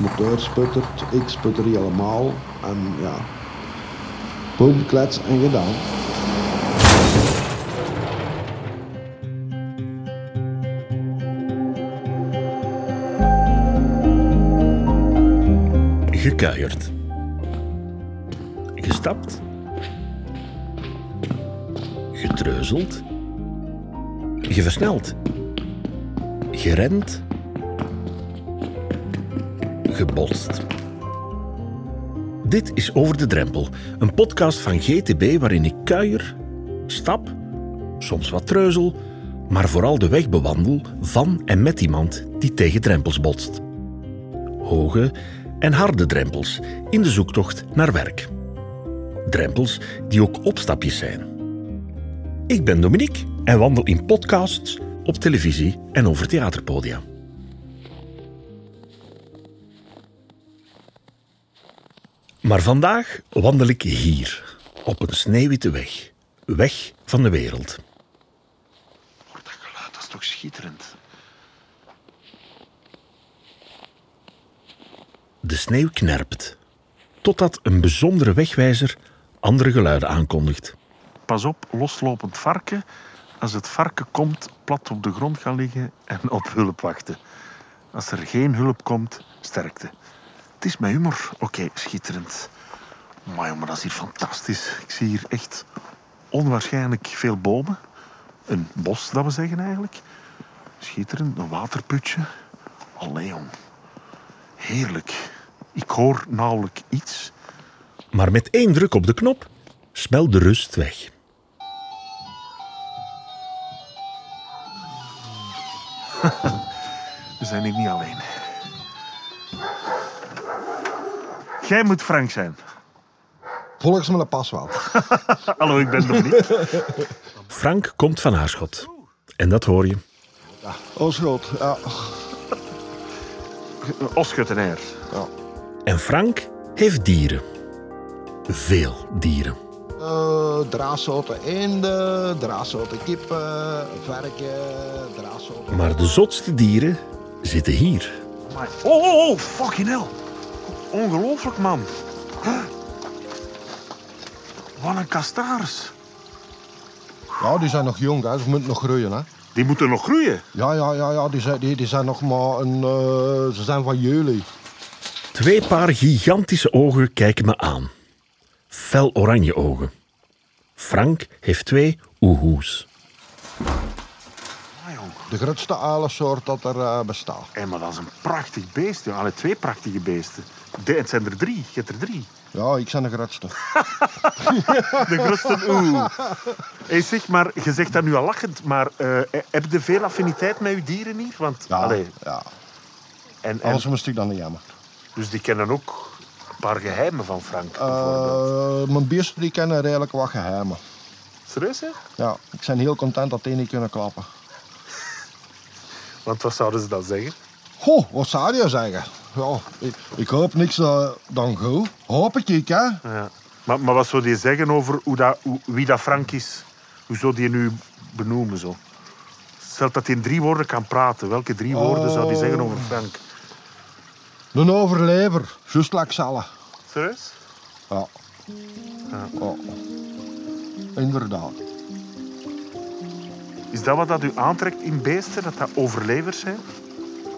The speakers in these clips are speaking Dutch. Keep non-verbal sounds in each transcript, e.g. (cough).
motor sputtert, ik sputter helemaal. En ja, boom, klets en gedaan. Gekuierd. Gestapt. Getreuzeld. Geversneld. Gerend. Gebotst. Dit is Over de Drempel, een podcast van GTB waarin ik kuier, stap, soms wat treuzel, maar vooral de weg bewandel van en met iemand die tegen drempels botst. Hoge en harde drempels in de zoektocht naar werk. Drempels die ook opstapjes zijn. Ik ben Dominique en wandel in podcasts, op televisie en over theaterpodia. Maar vandaag wandel ik hier, op een sneeuwwitte weg. Weg van de wereld. Hoor dat geluid, dat is toch schitterend. De sneeuw knerpt, totdat een bijzondere wegwijzer andere geluiden aankondigt. Pas op, loslopend varken. Als het varken komt, plat op de grond gaan liggen en op hulp wachten. Als er geen hulp komt, sterkte. Het is met humor. Oké, schitterend. Maar jongen, dat is hier fantastisch. Ik zie hier echt onwaarschijnlijk veel bomen. Een bos, dat we zeggen eigenlijk. Schitterend, een waterputje. Allee, jong. Heerlijk. Ik hoor nauwelijks iets. Maar met één druk op de knop smelt de rust weg. (laughs) We zijn hier niet alleen. Jij moet Frank zijn. Volgens mijn pas wel. Hallo, ik ben Dominique. Frank komt van Aarschot. En dat hoor je. Ja, Oosgroot. Ja. Oschuttenaar. ja. En Frank heeft dieren. Veel dieren. Uh, eenden, draadsoorten kippen, varken, draadsoorten... Maar de zotste dieren zitten hier. Oh, oh, oh, fucking hell. Ongelooflijk, man. Wat een kastaars. Ja, die zijn nog jong, hè. ze moeten nog groeien. Hè. Die moeten nog groeien. Ja, ja, ja, ja die, zijn, die, die zijn nog maar een... eh, ze zijn van jullie. Twee paar gigantische ogen kijken me aan. Fel oranje ogen. Frank heeft twee oehoes. Ah. De grootste uilensoort dat er eh, bestaat. Hé, maar dat is een prachtig beest. joh. Allee, twee prachtige beesten. De, het zijn er drie. Je hebt er drie. Ja, ik ben de grootste. (laughs) De grootste oeh. Hey, zeg maar, je zegt dat nu al lachend, maar eh, heb je veel affiniteit met je dieren hier? Want, Ja, allee, ja. en, en, Anders moest ik dan niet jammer. dus die kennen ook een paar geheimen van Frank. bijvoorbeeld. Eh, mijn beesten die kennen redelijk wat geheimen. Serieus, hè? Ja, ik ben heel content dat die niet kunnen klappen. (laughs) Want wat zouden ze dan zeggen? Goh, wat zou je zeggen? Ja, ik, ik hoop niks eh, dan goed. Hoop ik, ik, hè? Ja. Maar, maar wat zou die zeggen over hoe dat, hoe- wie dat Frank is? Hoe zou die nu benoemen? Zo? Stel dat hij in drie woorden kan praten. Welke drie woorden zou hij zeggen over Frank? Een overlever, juist like. Serieus? Ja. ja. Inderdaad. Is dat wat dat u aantrekt in beesten? Dat dat overlevers zijn?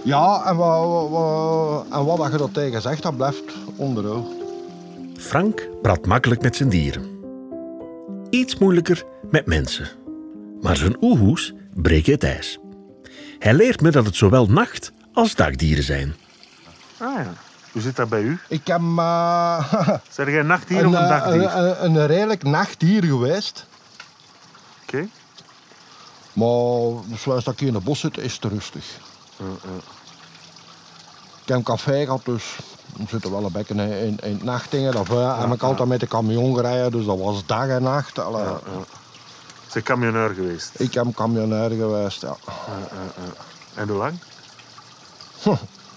Ja, en wat, wat, wat- en wat dat je dat tegen zegt, dat blijft onder oog. Frank praat makkelijk met zijn dieren. Iets moeilijker met mensen. Maar zijn oehoes breken het ijs. Hij leert me dat het zowel nacht- als dagdieren zijn. Ah ja. Hoe zit dat bij u? Ik heb eh, (laughs) Zijn jij een nachtdier een, of een eh, dagdier? een, een, een redelijk nachtdier geweest. Oké. Maar zoals dat ik in het bos zit, is het rustig. Ik heb een café gehad, dus we zitten wel een beetje in, in, in het nachtdingen. Daarvoor heb ik altijd met de camion gereden, dus dat was dag en nacht. Allee, Ze is camionneur geweest. Ik heb camioneur geweest, ja. En hoe lang?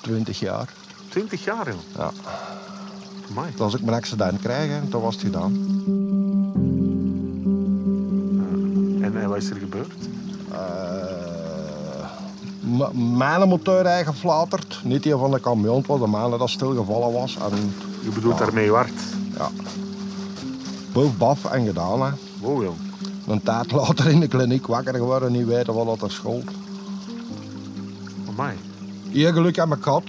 20 jaar. Twintig jaar, joh. Ja. Amai. Als ik mijn accident krijg, hè, dan was het gedaan. En, en wat is er gebeurd? Eh, mijn motor eigen geflaterd. Niet die van de camion, het was de mijne dat stilgevallen was. En Je bedoelt Ja. daarmee hard. ja, boef, baf en gedaan. Hè. Jong. Een tijd later in de kliniek wakker geworden, niet weten wat dat er school. Amai. Hier geluk heb ik gehad.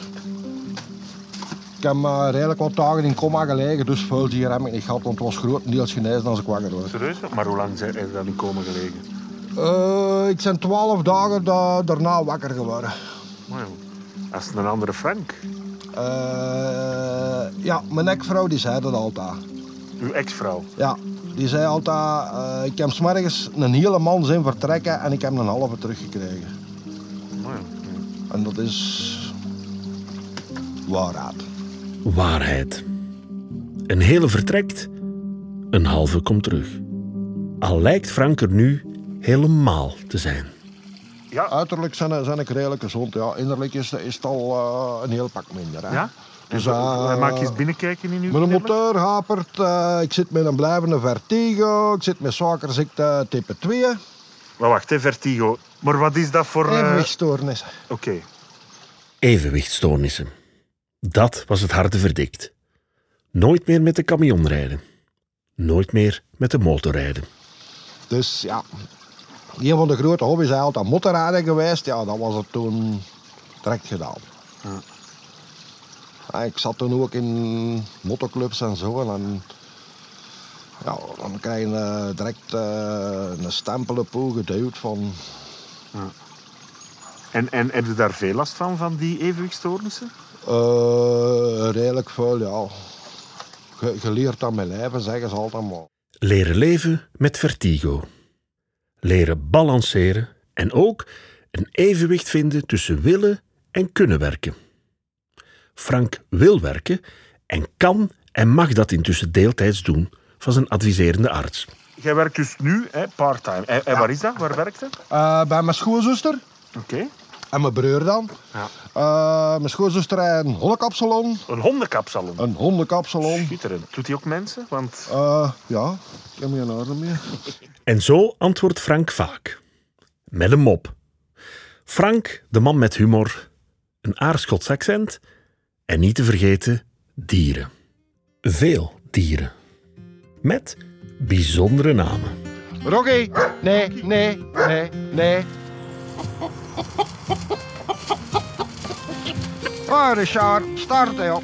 Ik heb eh, redelijk wat dagen in coma gelegen, dus veel hier heb ik niet gehad, want het was grotendeels genezen als ik wakker werd. Serieus? Maar hoe lang zijn er dan in komen gelegen? Eh, ik ben twaalf dagen da- daarna wakker geworden. Jong. Dat is een andere Frank. Eh, ja, mijn ex-vrouw die zei dat altijd. Uw ex-vrouw. Ja, die zei altijd, eh, ik heb 's morgens een hele man zien vertrekken en ik heb een halve teruggekregen. Jong. En dat is waarheid. Waarheid. Een hele vertrekt, een halve komt terug. Al lijkt Frank er nu helemaal te zijn. Ja, Uiterlijk zijn, zijn ik redelijk gezond, ja. Innerlijk is, is het al eh, een heel pak minder. Hè. ja? Dus, Dus, eh, maak je eens binnenkijken in uw Mijn motor hapert, eh, ik zit met een blijvende vertigo, ik zit met suikerziekte type 2, Maar wacht, hè, vertigo. Maar wat is dat voor... eh, evenwichtstoornissen. Oké. Evenwichtstoornissen. Dat was het harde verdikt. Nooit meer met de camion rijden. Nooit meer met de motor rijden. Dus ja, een van de grote hobby's is altijd motorrijden geweest. Ja, dat was het toen direct gedaan. Ja. Ja, ik zat toen ook in motoclubs en zo. En dan, ja, dan krijg je eh, direct eh, een stempel geduwd van... En, en heb je daar veel last van, van die evenwichtstoornissen? eh, redelijk veel, ja. Leert aan mijn lijven, zeggen ze altijd maar. Leren leven met vertigo. Leren balanceren en ook een evenwicht vinden tussen willen en kunnen werken. Frank wil werken en kan en mag dat intussen deeltijds doen van zijn adviserende arts. Jij werkt dus nu hè, part-time. En, en waar is dat? Waar werkt je? Eh, bij mijn schoonzuster Oké. en mijn broer dan. Ja. Eh, mijn schoonzuster heeft een hondenkapsalon. Een hondenkapsalon. Een hondenkapsalon. Schitterend. Doet hij ook mensen? Want Eh, ja, ik heb hier een orde meer. (laughs) En zo antwoordt Frank vaak. Met een mop. Frank, de man met humor, een aardschots accent en niet te vergeten dieren. Veel dieren. Met bijzondere namen. Rocky, nee, nee, nee, nee. Oh, Richard, start op.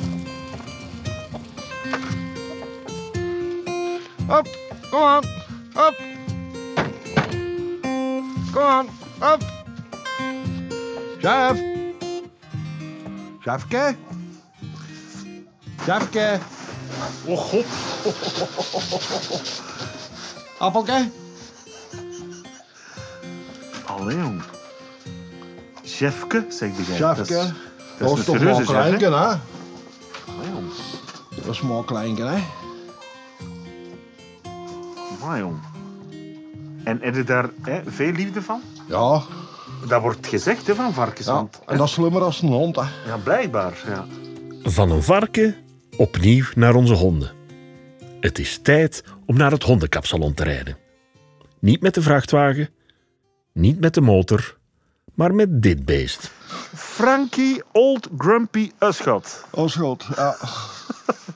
Op, kom aan, op. Kom aan, op. Chef. Chefke. Chefke. Oh god. Appelke. Allee, jong. Chefke, zeg jij. Chefke. Dat is, dat is toch maar chef, hè? kleinke, hè? Allee, jong. Dat is maar kleinke, hè? Amai, jong. En heb je daar hè, veel liefde van? Ja, Dat wordt gezegd hè, van varkens. ja. want, En dat is slimmer als een hond, hè? ja, blijkbaar. Ja. Van een varken opnieuw naar onze honden. Het is tijd om naar het hondenkapsalon te rijden. Niet met de vrachtwagen, niet met de motor, maar met dit beest. Frankie Old Grumpy Uschot. Oh, schot. Ja.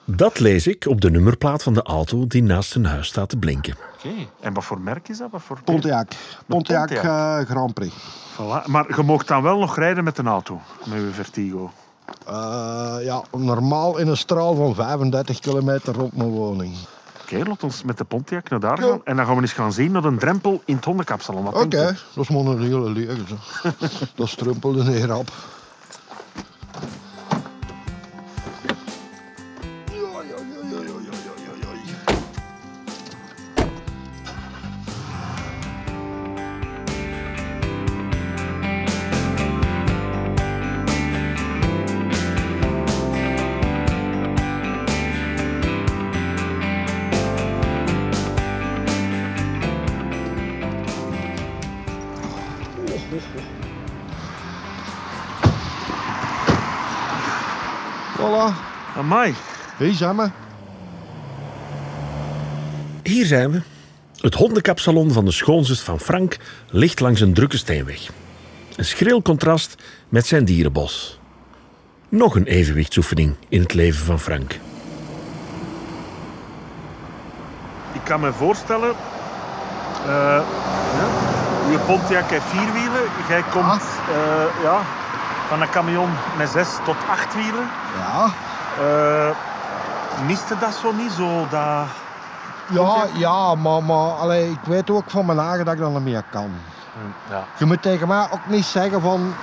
Dat lees ik op de nummerplaat van de auto die naast zijn huis staat te blinken. Oké. En wat voor merk is dat? Wat voor Pontiac. Pontiac, Pontiac. eh, Grand Prix. Voilà. Maar je mocht dan wel nog rijden met een auto, met je Vertigo. Eh, ja, normaal in een straal van 35 kilometer rond mijn woning. Oké, laat ons met de Pontiac naar daar Ja. gaan. En dan gaan we eens gaan zien naar een drempel in het hondenkapsalon. Wat Oké, dat is maar een hele zo. (laughs) dat strumpelde neer op. Hier zijn we. Hier zijn we. Het hondenkapsalon van de schoonzus van Frank ligt langs een drukke steenweg. Een schril contrast met zijn dierenbos. Nog een evenwichtsoefening in het leven van Frank. Ik kan me voorstellen... eh, ja, je Pontiac heeft vier wielen. Jij komt eh, ja, van een camion met zes tot acht wielen. Ja, Eh miste dat zo niet? Zo dat... ja, ja maar, maar allee, ik weet ook van mijn eigen dat ik dat niet meer kan. Ja, Je moet tegen mij ook niet zeggen van...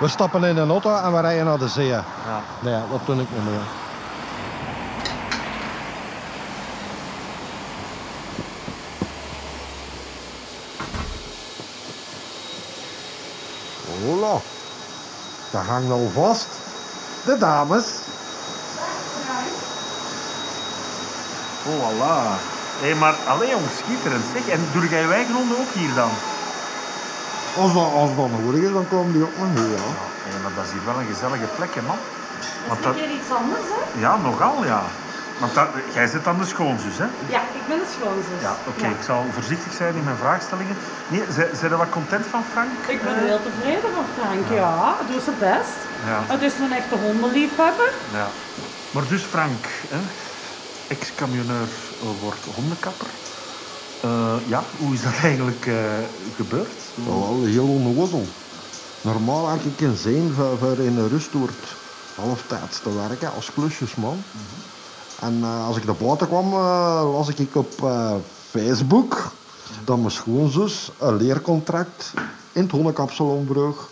We stappen in een auto en we rijden naar de zee. ja. Nee, dat doe ik niet meer. Hola, dat hangt al vast. De dames. Voilà. Hé, maar alleen jong, schitterend zeg. En doe jij je eigen honden ook hier dan? Als dat, als dat nodig is, dan komen die ook nog hier. Ja. Hé, maar dat is hier wel een gezellige plek, hè, man. Want Dat is weer iets anders, hè? ja, nogal, ja. Want dat, jij zit dan de schoonzus, hè? Ja, ik ben het schoonzus. Ja, oké. Ik zal voorzichtig zijn in mijn vraagstellingen. Nee, zijn zijn er wat content van, Frank? Ik ben heel tevreden van Frank, ja. Hij doet zijn best. Ja. Het is een echte hondenliefhebber. Ja. Maar dus Frank, hè? Ex-camionneur eh, wordt hondenkapper. Eh, ja, hoe is dat (laughs) eigenlijk eh, gebeurd? Wel heel onnozel. Normaal had ik een zin voor, in een rusttoert halftijds te werken als klusjesman. En eh, als ik naar buiten kwam, las ik op Facebook dat mijn schoonzus een leercontract in het hondekapsalon broeg.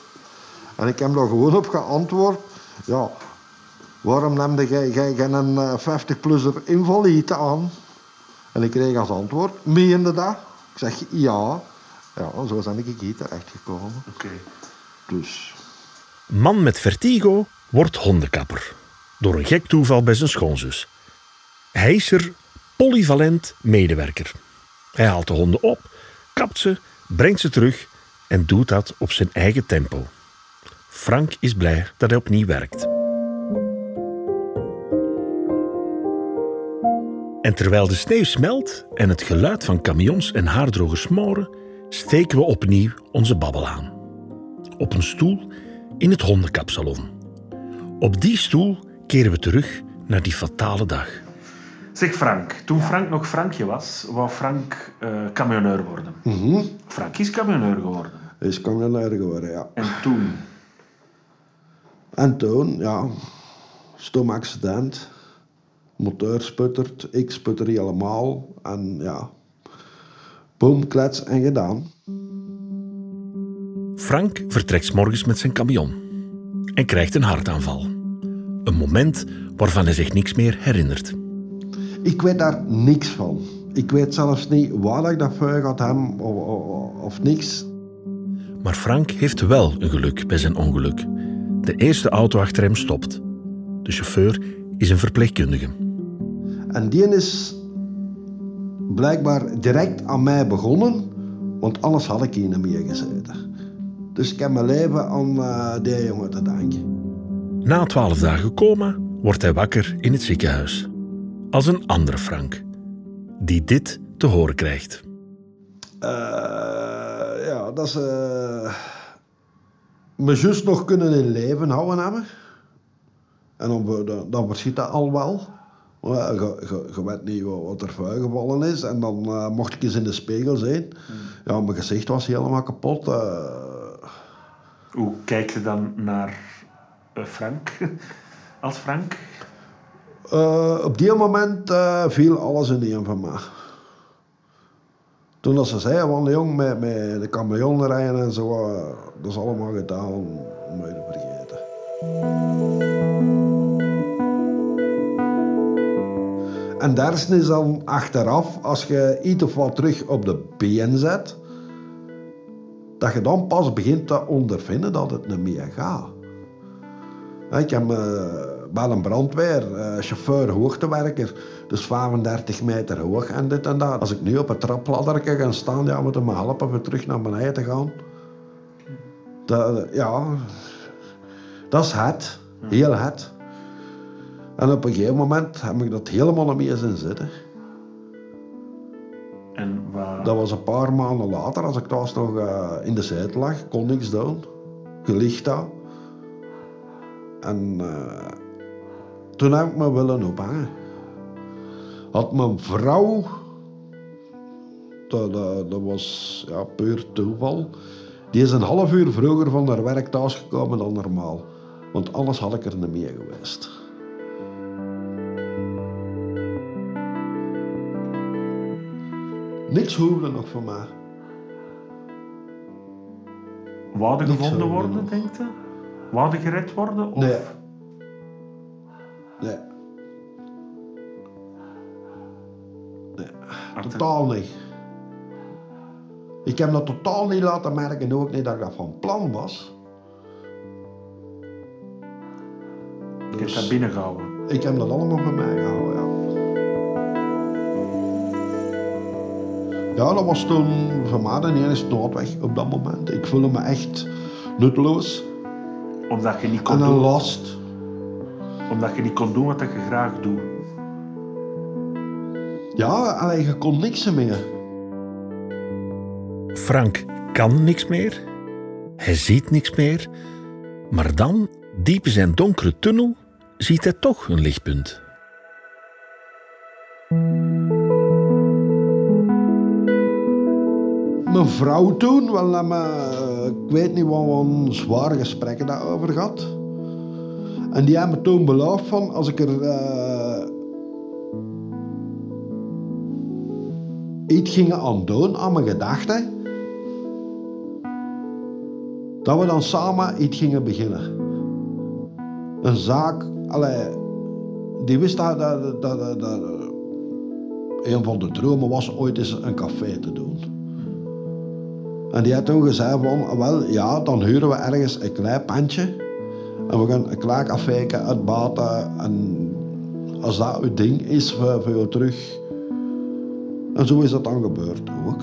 En ik heb daar gewoon op geantwoord. Ja, waarom neemde jij, een eh, 50-plusser invalide aan? En ik kreeg als antwoord, meende dat? Ik zeg, ja. Ja, zo ben ik hier terechtgekomen. Oké. Dus, Man met vertigo wordt hondenkapper. Door een gek toeval bij zijn schoonzus. Hij is er polyvalent medewerker. Hij haalt de honden op, kapt ze, brengt ze terug en doet dat op zijn eigen tempo. Frank is blij dat hij opnieuw werkt. En terwijl de sneeuw smelt en het geluid van camions en haardrogers smoren, steken we opnieuw onze babbel aan. Op een stoel in het hondenkapsalon. Op die stoel keren we terug naar die fatale dag. Zeg Frank, toen Frank nog Frankje was, wou Frank eh camionneur worden. Frank is camionneur geworden. is camionneur geworden, ja. En toen? En toen, ja, stom accident. Motor sputtert, ik sputter helemaal. En ja, boom, klets en gedaan. Frank vertrekt 's morgens met zijn camion en krijgt een hartaanval. Een moment waarvan hij zich niks meer herinnert. Ik weet daar niks van. Ik weet zelfs niet waar ik dat voor had hem of, of, of niks. Maar Frank heeft wel een geluk bij zijn ongeluk. De eerste auto achter hem stopt. De chauffeur is een verpleegkundige. En die is blijkbaar direct aan mij begonnen, want anders had ik hier niet meer gezeten. Dus ik heb mijn leven aan eh, die jongen te danken. Na twaalf dagen coma wordt hij wakker in het ziekenhuis. Als een andere Frank, die dit te horen krijgt. Eh, ja, dat ze eh, me juist nog kunnen in leven houden hebben. En dan, dan, dan verschiet dat al wel. Maar ja, je, je, je weet niet wat, wat er voorgevallen is. En dan eh, mocht ik eens in de spiegel zien. Ja, mijn gezicht was helemaal kapot. eh. Hoe kijk je dan naar eh, Frank? (laughs) Als Frank? Eh, op die moment eh, viel alles in één van mij. Toen dat ze zeiden, van jong, met, met de camion rijden en zo, dat is allemaal gedaan om mij te vergeten. En daar is dan achteraf, als je iets of wat terug op de been zet, dat je dan pas begint te ondervinden dat het niet meer gaat. Ik heb eh, bij een brandweer, eh, chauffeur, hoogtewerker, dus 35 meter hoog en dit en dat. Als ik nu op een trapladder ga staan, ja, moet me helpen om terug naar beneden te gaan. Dat, ja, dat is het. Heel het. En op een gegeven moment heb ik dat helemaal niet meer zien zitten. En waar... Dat was een paar maanden later, als ik thuis nog eh, in de zetel lag, kon niks doen. je ligt daar. En eh, toen heb ik me willen ophangen. Had mijn vrouw, dat, dat, dat was ja, puur toeval, die is een half uur vroeger van haar werk thuisgekomen dan normaal. Want anders had ik er niet meer geweest. Niks hoefde nog van mij. Niks gevonden worden, nog. denkt je? Wouden gered worden? Of... Nee. Nee. Nee, totaal niet. Ik heb dat totaal niet laten merken, ook niet dat ik dat van plan was. Je hebt Dus dat binnengehouden. ik heb dat allemaal bij mij gehouden, ja. Ja, dat was toen voor mij de enige noodweg op dat moment. Ik voelde me echt nutteloos Omdat je niet kon en een doen, last. omdat je niet kon doen wat je graag doet. Ja, alleen je kon niks meer. Frank kan niks meer. Hij ziet niks meer. Maar dan, diep in zijn donkere tunnel, ziet hij toch een lichtpunt. Vrouw toen, wel, hebben we, ik weet niet wat we een zware gesprekken daarover gehad. En die hebben me toen beloofd van als ik er eh, iets ging aan doen aan mijn gedachten, dat we dan samen iets gingen beginnen. Een zaak, allee, die wist dat, dat, dat, dat een van de dromen was ooit eens een café te doen. En die had toen gezegd van, wel ja, dan huren we ergens een klein pandje. En we gaan een klein café uitbaten. En als dat uw ding is voor, voor jou terug. En zo is dat dan gebeurd ook.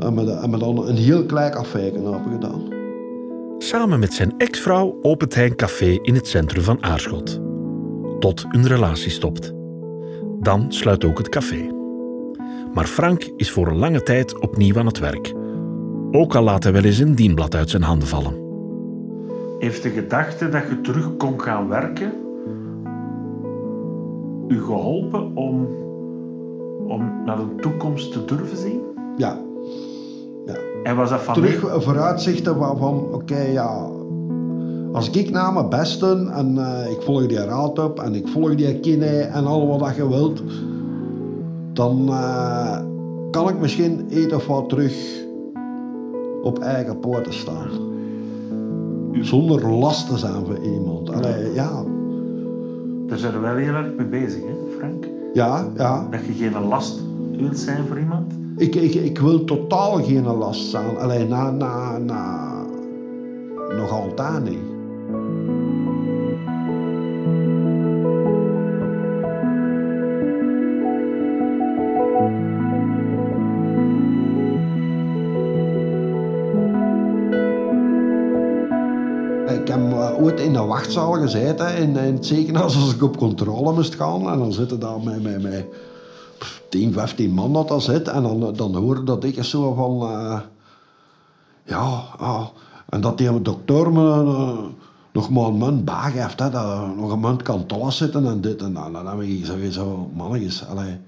En we, en we dan een heel klein café hebben gedaan. Samen met zijn ex-vrouw opent hij een café in het centrum van Aarschot. Tot hun relatie stopt. Dan sluit ook het café. Maar Frank is voor een lange tijd opnieuw aan het werk. Ook al laat hij wel eens een dienblad uit zijn handen vallen. Heeft de gedachte dat je terug kon gaan werken u geholpen om, om naar een toekomst te durven zien? Ja, ja. En was dat van terug vooruitzichten waarvan, oké, ja, als ik naar mijn best doe en eh, ik volg die raad op en ik volg die kine en al wat dat je wilt, dan eh, kan ik misschien iets of wat terug op eigen poten staan. Zonder last te zijn voor iemand. Allee, ja, Daar zijn we wel heel erg mee bezig, hè, Frank? ja, ja. Dat je geen last wilt zijn voor iemand. Ik, ik, ik wil totaal geen last zijn. Alleen na, na, na, nog altijd niet. Wachtzaal gezeten, in het ziekenhuis, als ik op controle moest gaan. En dan zitten daar met, met, met 10, 15 man dat daar zit. En dan, dan hoorde dat ik zo van... eh, ja, ah, en dat die dokter me eh, nog maar een munt bijgeeft. Hè, dat nog een munt kan zitten en dit en dat. Dan heb ik sowieso, mannetjes, allee.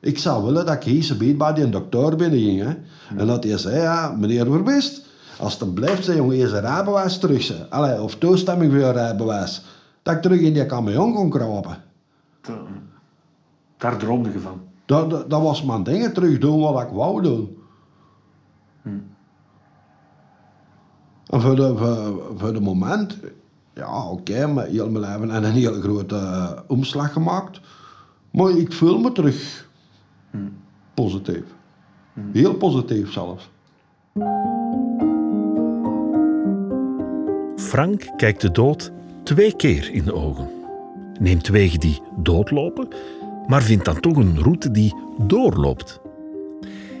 Ik zou willen dat ik hier bij die dokter binnen ging. Hè. En dat hij zei, ja, meneer Verbeest, als het dan blijft, zei jongen, eerst een rijbewijs terug. Zei. Allee, of toestemming voor een rijbewijs. Dat ik terug in die camion kon krapen. Te- Daar droomde je van. Dat, dat, dat was mijn ding, terug doen wat ik wou doen. En voor de, voor, voor de moment, ja oké, met heel mijn leven en een hele grote eh, omslag gemaakt. Maar ik voel me terug positief. Heel positief zelfs. Frank kijkt de dood twee keer in de ogen. Neemt wegen die doodlopen, maar vindt dan toch een route die doorloopt.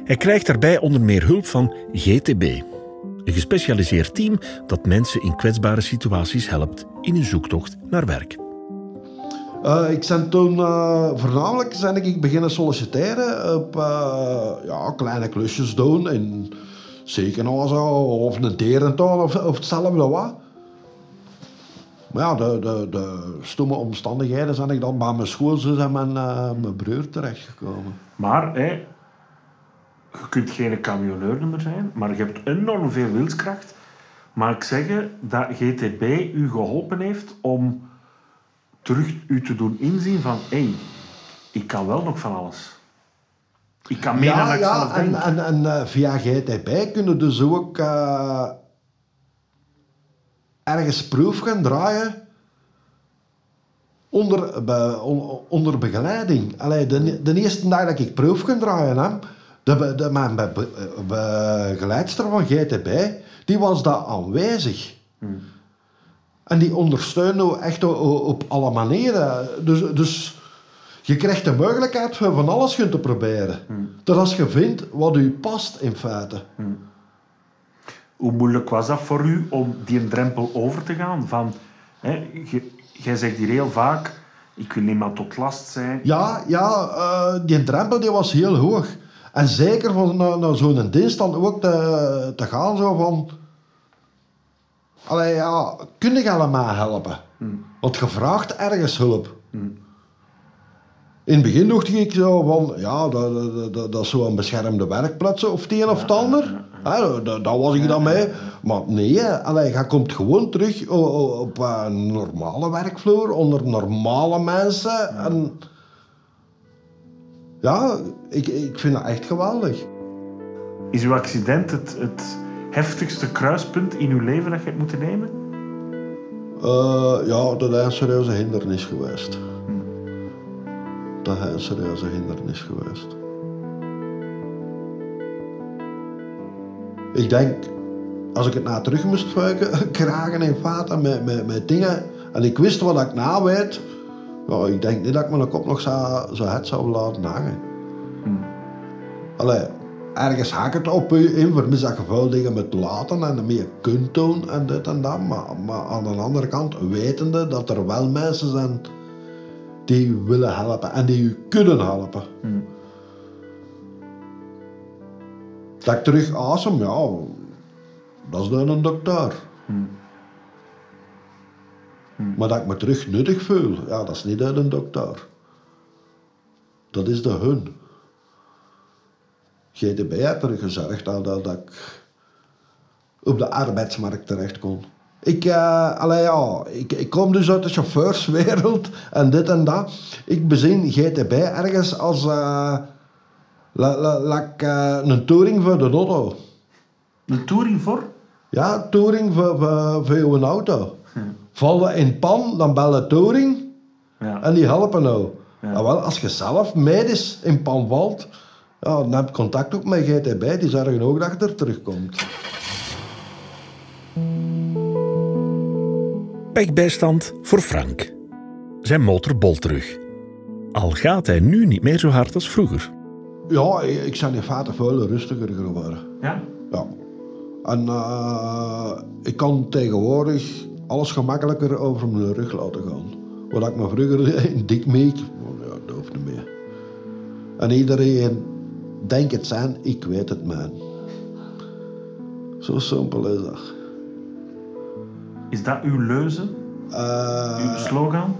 Hij krijgt daarbij onder meer hulp van GTB, een gespecialiseerd team dat mensen in kwetsbare situaties helpt in hun zoektocht naar werk. Eh, ik ben toen eh, voornamelijk zijn ik beginnen solliciteren op eh, ja, kleine klusjes doen in Zeker nog zo, of een derentuin of, of hetzelfde wat. Maar ja, de, de, de stomme omstandigheden zijn ik dan bij mijn schoolzus en mijn, eh, mijn broer terechtgekomen. Maar hè, je kunt geen camionneur meer zijn, maar je hebt enorm veel wilskracht. Maar ik zeggen dat GTB u geholpen heeft om terug u te doen inzien van hé, hey, ik kan wel nog van alles. Ik kan meer dan Ja, ik ja zelf en, denk. en, en eh, via GTB kunnen dus ook eh, ergens proef gaan draaien onder, be- on- onder begeleiding. Allee, de, de eerste dag dat ik proef gaan draaien, hè, de, de, mijn be- be- begeleidster van GTB, die was daar aanwezig. En die ondersteunde me echt op alle manieren. Dus, dus je krijgt de mogelijkheid van alles te proberen. Dat als je vindt wat u past in feite. Hoe moeilijk was dat voor u om die een drempel over te gaan? Van, hè, jij zegt hier heel vaak, ik wil niemand tot last zijn. Ja, ja eh, die drempel die was heel hoog. En zeker van naar, naar zo'n dienst dan ook te, te gaan zo van... Allee, ja, kun je allemaal helpen? Want je vraagt ergens hulp. In het begin dacht ik zo van, ja, dat, dat, dat, dat is zo'n beschermde werkplaats of het een of het ander. Daar, daar was ik dan mee. Maar nee, allee, je komt gewoon terug op een normale werkvloer, onder normale mensen. En ja, ik, ik vind dat echt geweldig. Is uw accident het, het heftigste kruispunt in uw leven dat je hebt moeten nemen? Eh, ja, dat is een serieuze hindernis geweest. Dat is een serieuze hindernis geweest. Ik denk, als ik het na terug moest vuiken, (laughs) kragen en vaten met, met, met dingen, en ik wist wat ik na weet, ik denk niet dat ik mijn kop nog zo, zo het zou laten hangen. Allee, ergens haak het op u in, voor mij dat je veel dingen met laten en meer kunt doen en dit en dat, maar, maar aan de andere kant wetende dat er wel mensen zijn die u willen helpen en die u kunnen helpen. Dat ik terug asem, ja, dat is dan een dokter. Maar dat ik me terug nuttig voel, ja, dat is niet uit een dokter. Dat is de hun. GTB heeft er gezorgd dat, dat, dat ik op de arbeidsmarkt terecht kon. Ik, allee, ja, ik, ik kom dus uit de chauffeurswereld en dit en dat. Ik bezien GTB ergens als eh, la, la, eh, een touring voor de auto. Een touring voor? Ja, touring voor, voor, voor uw auto. Vallen in pan, dan bellen touring Ja. en die helpen nou. Ja. En wel, als je zelf medisch in pan valt, ja, dan heb je contact ook met GTB, die zorgen ook dat je er terugkomt. Pechbijstand voor Frank. Zijn motor bolt terug. Al gaat hij nu niet meer zo hard als vroeger. Ja, ik ben in feite veel rustiger geworden. Ja? Ja. En eh, ik kan tegenwoordig alles gemakkelijker over mijn rug laten gaan. Wat ik me vroeger in (laughs) dik meek, ja, dat hoeft niet meer. En iedereen denkt het zijn, ik weet het man. Zo simpel is dat. Is dat uw leuze, Eh, uw slogan,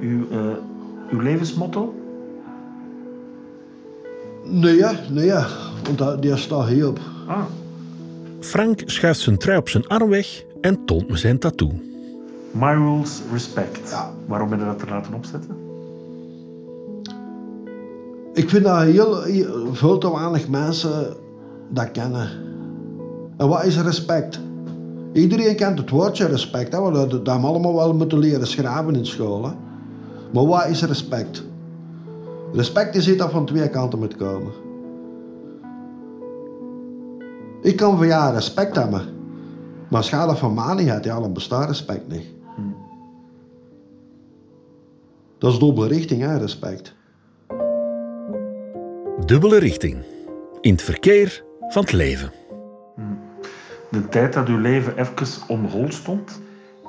uw, eh, uw levensmotto? nee, nee, want dat, die staat hierop. Ah, Frank schuift zijn trui op zijn arm weg en toont me zijn tattoo. my rules, respect. Ja. Waarom ben je dat er laten opzetten? Ik vind dat heel, heel- veel te weinig mensen dat kennen. En wat is respect? Iedereen kent het woordje respect, hè, want dat, dat hebben we allemaal wel moeten leren schrijven in school. Hè. Maar wat is respect? Respect is iets dat van twee kanten moet komen. Ik kan voor jou respect hebben, maar dat van hebt, ja, dan bestaat respect niet. Dat is dubbele richting, hè, respect. Dubbele richting. In het verkeer van het leven. De tijd dat uw leven even on hold stond,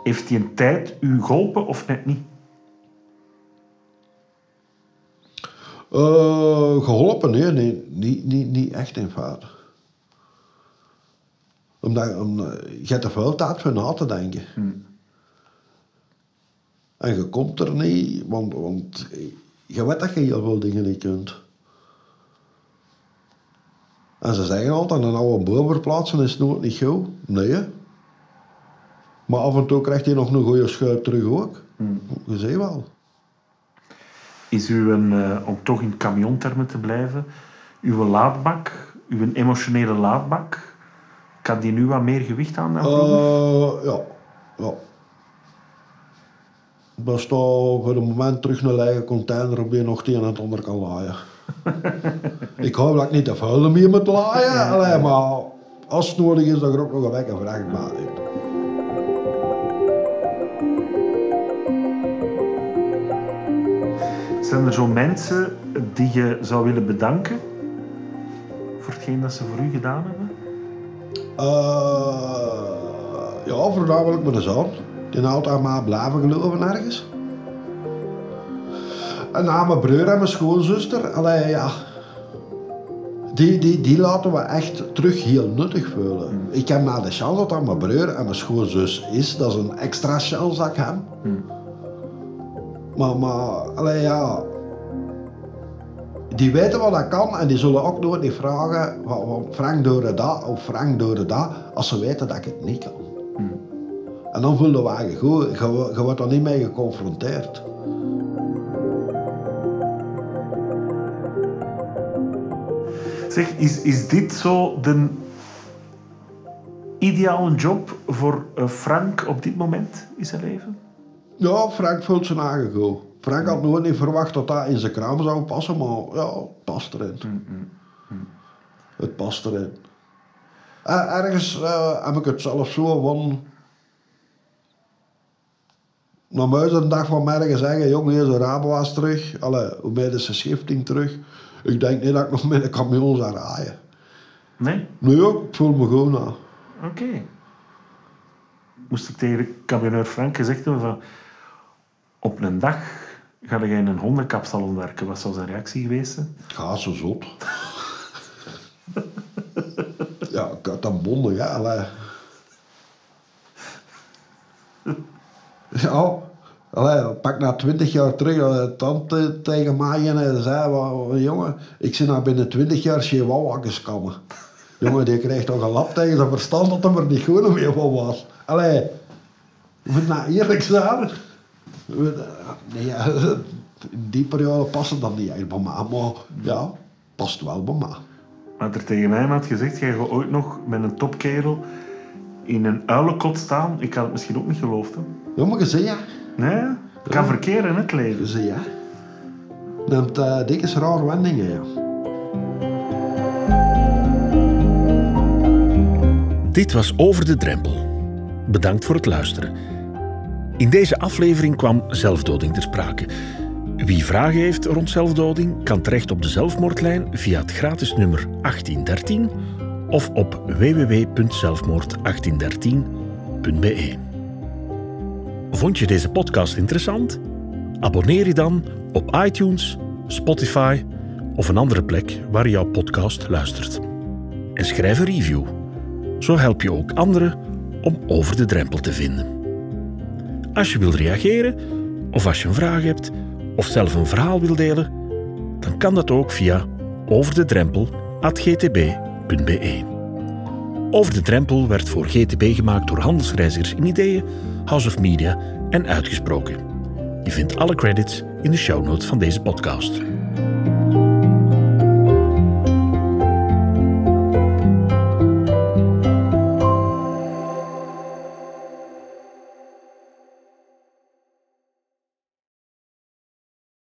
heeft die een tijd u geholpen of net niet? Eh, geholpen, nee, nee niet, niet, niet echt in feite. Omdat, omdat je hebt er veel tijd voor na te denken. En je komt er niet, want, want je weet dat je heel veel dingen niet kunt. En ze zeggen altijd, een oude boom verplaatsen is nooit niet goed. Nee. Maar af en toe krijgt hij nog een goede schuip terug ook. Je ziet wel. Is uw, eh, om toch in camiontermen te blijven, uw laadbak, uw emotionele laadbak, kan die nu wat meer gewicht aan dan? Eh, ja, ja. Er staat voor het moment terug een lege container op die nog het een en het ander kan laaien. (laughs) ik hoop dat ik niet te vuil meer moet laaien, allee, maar als het nodig is, dan er ook nog een wekker vrachtbaar in. Zijn er zo mensen die je zou willen bedanken voor hetgeen dat ze voor u gedaan hebben? Eh, ja, voornamelijk met de zoon. Die houdt aan mij blijven geloven ergens. En aan mijn broer en mijn schoonzuster. Allee, ja. Die, die, die laten we echt terug heel nuttig voelen. Ik heb maar de chance dat dat mijn broer en mijn schoonzus is. Dat is een extra chance dat ik heb. Maar, maar, allee, ja. Die weten wat dat kan en die zullen ook nooit niet vragen van, Frank door dat of Frank door dat, als ze weten dat ik het niet kan. En dan voelde we eigenlijk goed, je, je wordt er niet mee geconfronteerd. Zeg, is, is dit zo de ideale job voor eh, Frank op dit moment in zijn leven? Ja, Frank voelt zijn eigen. Frank had nooit niet verwacht dat dat in zijn kraam zou passen, maar ja, het past erin. Het past erin. Eh, ergens eh, heb ik het zelf zo van... Na mij een dag van morgen zeggen, jongen, hier is de Rabo's terug. Allee, hoe bij de schifting terug? Ik denk niet dat ik nog met een camion zou rijden. Nee? Nee, ik voel me goed na. Oké. Moest ik tegen de Frank gezegd hebben van... Op een dag ga jij in een hondenkapsalon werken. Wat zou zijn reactie geweest zijn? Ga zo zot. ja, ik had dat bondig, ja. Ja, allee, pak na twintig jaar terug, allee, tante tegen mij en zei, "Wa- jongen, ik zit nou binnen twintig jaar chihuahua's kammen. (laughs) Jongen, die kreeg toch een lap tegen zijn verstand dat hem er niet goed meer van was. Allee, je moet nou eerlijk zijn. We- Nee, die periode past dan niet echt bij mij, maar ja, past wel bij mij. Maar er tegen mij had gezegd, jij gaat ooit nog met een topkerel in een uilenkot staan. Ik had het misschien ook niet geloofd. Hè? Ja, maar je ja, Nee, het kan verkeren in het leven. ziet ja. Neemt uh, dikke rare wendingen, ja. Dit was Over de Drempel. Bedankt voor het luisteren. In deze aflevering kwam zelfdoding ter sprake. Wie vragen heeft rond zelfdoding kan terecht op de zelfmoordlijn via het gratis nummer 1813 of op www.zelfmoord1813.be. Vond je deze podcast interessant? Abonneer je dan op iTunes, Spotify of een andere plek waar je jouw podcast luistert. En schrijf een review. Zo help je ook anderen om over de drempel te vinden. Als je wilt reageren, of als je een vraag hebt, of zelf een verhaal wilt delen, dan kan dat ook via overdedrempel.gtb.be. Over de Drempel werd voor GTB gemaakt door Handelsreizigers in Ideeën, House of Media en Uitgesproken. Je vindt alle credits in de show notes van deze podcast.